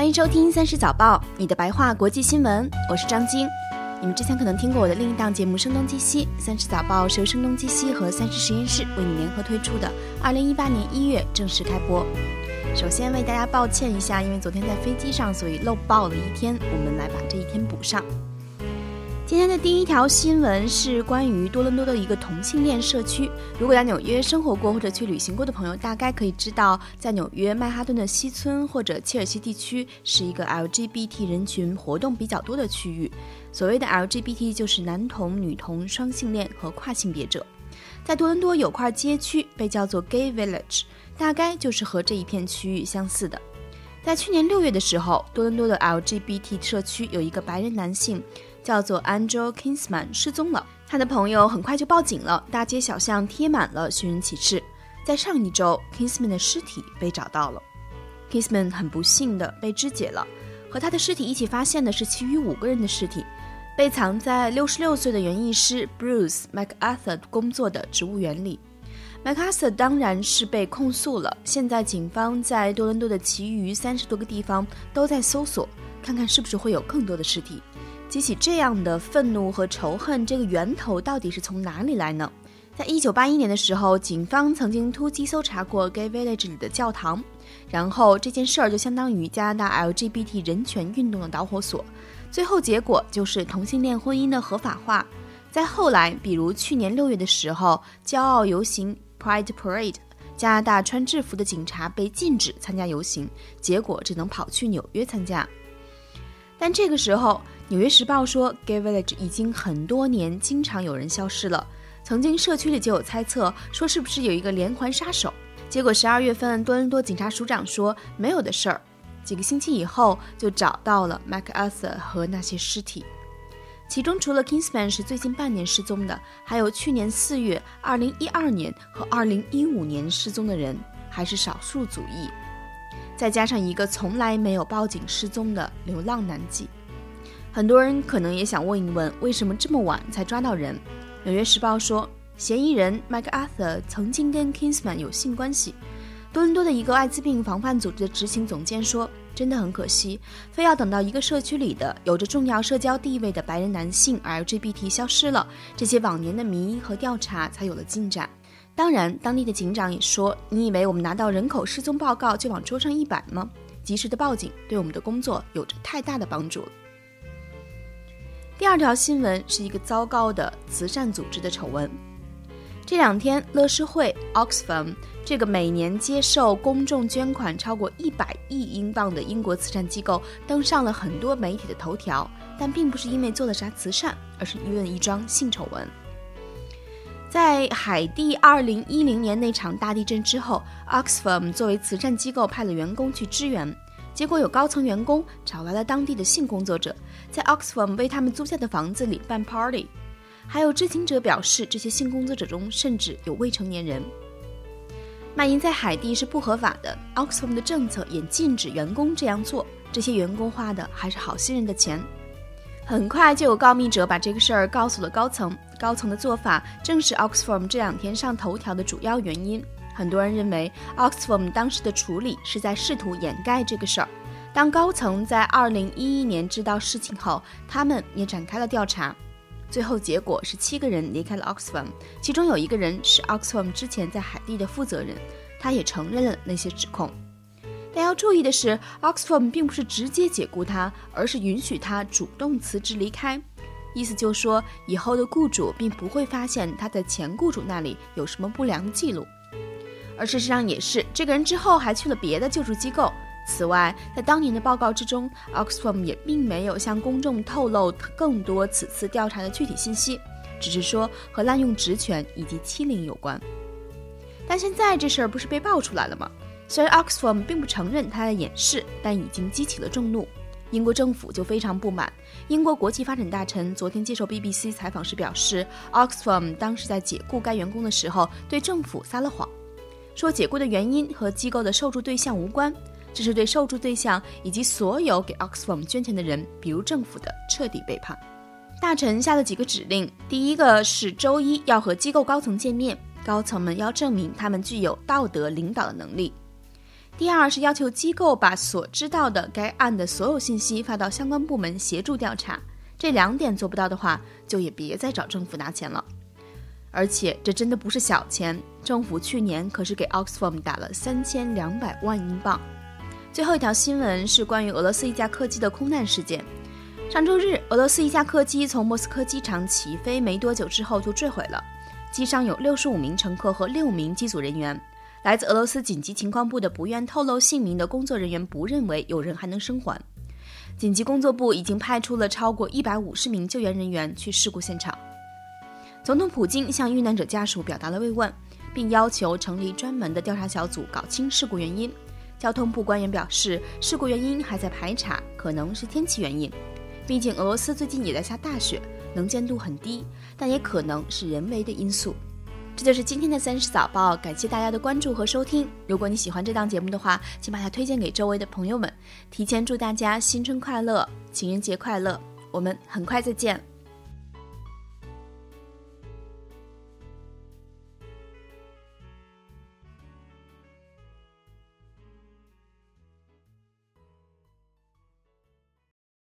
欢迎收听《三十早报》，你的白话国际新闻，我是张晶。你们之前可能听过我的另一档节目《声东击西》，《三十早报》是由声东击西和三十实验室为你联合推出的。二零一八年一月正式开播。首先为大家抱歉一下，因为昨天在飞机上，所以漏报了一天，我们来把这一天补上。今天的第一条新闻是关于多伦多的一个同性恋社区。如果在纽约生活过或者去旅行过的朋友，大概可以知道，在纽约曼哈顿的西村或者切尔西地区是一个 LGBT 人群活动比较多的区域。所谓的 LGBT 就是男同、女同、双性恋和跨性别者。在多伦多有块街区被叫做 Gay Village，大概就是和这一片区域相似的。在去年六月的时候，多伦多的 LGBT 社区有一个白人男性。叫做 Angel Kingsman 失踪了，他的朋友很快就报警了，大街小巷贴满了寻人启事。在上一周，Kingsman 的尸体被找到了，Kingsman 很不幸的被肢解了，和他的尸体一起发现的是其余五个人的尸体，被藏在六十六岁的园艺师 Bruce MacArthur 工作的植物园里。MacArthur 当然是被控诉了，现在警方在多伦多的其余三十多个地方都在搜索，看看是不是会有更多的尸体。激起这样的愤怒和仇恨，这个源头到底是从哪里来呢？在一九八一年的时候，警方曾经突击搜查过 Gay Village 里的教堂，然后这件事儿就相当于加拿大 LGBT 人权运动的导火索，最后结果就是同性恋婚姻的合法化。在后来，比如去年六月的时候，骄傲游行 Pride Parade，加拿大穿制服的警察被禁止参加游行，结果只能跑去纽约参加。但这个时候，《纽约时报》说，Gay Village 已经很多年经常有人消失了。曾经社区里就有猜测，说是不是有一个连环杀手。结果十二月份，多伦多警察署长说没有的事儿。几个星期以后，就找到了 MacArthur 和那些尸体。其中除了 Kingsman 是最近半年失踪的，还有去年四月、二零一二年和二零一五年失踪的人，还是少数族裔。再加上一个从来没有报警失踪的流浪男妓。很多人可能也想问一问，为什么这么晚才抓到人？《纽约时报》说，嫌疑人 MacArthur 曾经跟 Kingsman 有性关系。多伦多的一个艾滋病防范组织的执行总监说：“真的很可惜，非要等到一个社区里的有着重要社交地位的白人男性 LGBT 消失了，这些往年的谜和调查才有了进展。”当然，当地的警长也说：“你以为我们拿到人口失踪报告就往桌上一摆吗？及时的报警对我们的工作有着太大的帮助了。”第二条新闻是一个糟糕的慈善组织的丑闻。这两天，乐施会 Oxfam 这个每年接受公众捐款超过一百亿英镑的英国慈善机构登上了很多媒体的头条，但并不是因为做了啥慈善，而是因为一桩性丑闻。在海地2010年那场大地震之后，Oxfam 作为慈善机构派了员工去支援。结果有高层员工找来了当地的性工作者，在 Oxfam 为他们租下的房子里办 party，还有知情者表示，这些性工作者中甚至有未成年人。卖淫在海地是不合法的，Oxford 的政策也禁止员工这样做。这些员工花的还是好心人的钱。很快就有告密者把这个事儿告诉了高层，高层的做法正是 Oxfam 这两天上头条的主要原因。很多人认为，Oxfam 当时的处理是在试图掩盖这个事儿。当高层在2011年知道事情后，他们也展开了调查。最后结果是七个人离开了 Oxfam，其中有一个人是 Oxfam 之前在海地的负责人，他也承认了那些指控。但要注意的是，Oxfam 并不是直接解雇他，而是允许他主动辞职离开。意思就是说，以后的雇主并不会发现他在前雇主那里有什么不良记录。而事实上也是，这个人之后还去了别的救助机构。此外，在当年的报告之中，Oxfam 也并没有向公众透露更多此次调查的具体信息，只是说和滥用职权以及欺凌有关。但现在这事儿不是被爆出来了吗？虽然 Oxfam 并不承认他在掩饰，但已经激起了众怒。英国政府就非常不满。英国国际发展大臣昨天接受 BBC 采访时表示，Oxfam 当时在解雇该员工的时候对政府撒了谎。说解雇的原因和机构的受助对象无关，这是对受助对象以及所有给 Oxfam 捐钱的人，比如政府的彻底背叛。大臣下了几个指令，第一个是周一要和机构高层见面，高层们要证明他们具有道德领导的能力。第二是要求机构把所知道的该案的所有信息发到相关部门协助调查。这两点做不到的话，就也别再找政府拿钱了。而且这真的不是小钱，政府去年可是给 Oxfam 打了三千两百万英镑。最后一条新闻是关于俄罗斯一架客机的空难事件。上周日，俄罗斯一架客机从莫斯科机场起飞没多久之后就坠毁了，机上有六十五名乘客和六名机组人员。来自俄罗斯紧急情况部的不愿透露姓名的工作人员不认为有人还能生还。紧急工作部已经派出了超过一百五十名救援人员去事故现场。总统普京向遇难者家属表达了慰问，并要求成立专门的调查小组搞清事故原因。交通部官员表示，事故原因还在排查，可能是天气原因。毕竟俄罗斯最近也在下大雪，能见度很低，但也可能是人为的因素。这就是今天的三十早报，感谢大家的关注和收听。如果你喜欢这档节目的话，请把它推荐给周围的朋友们。提前祝大家新春快乐，情人节快乐！我们很快再见。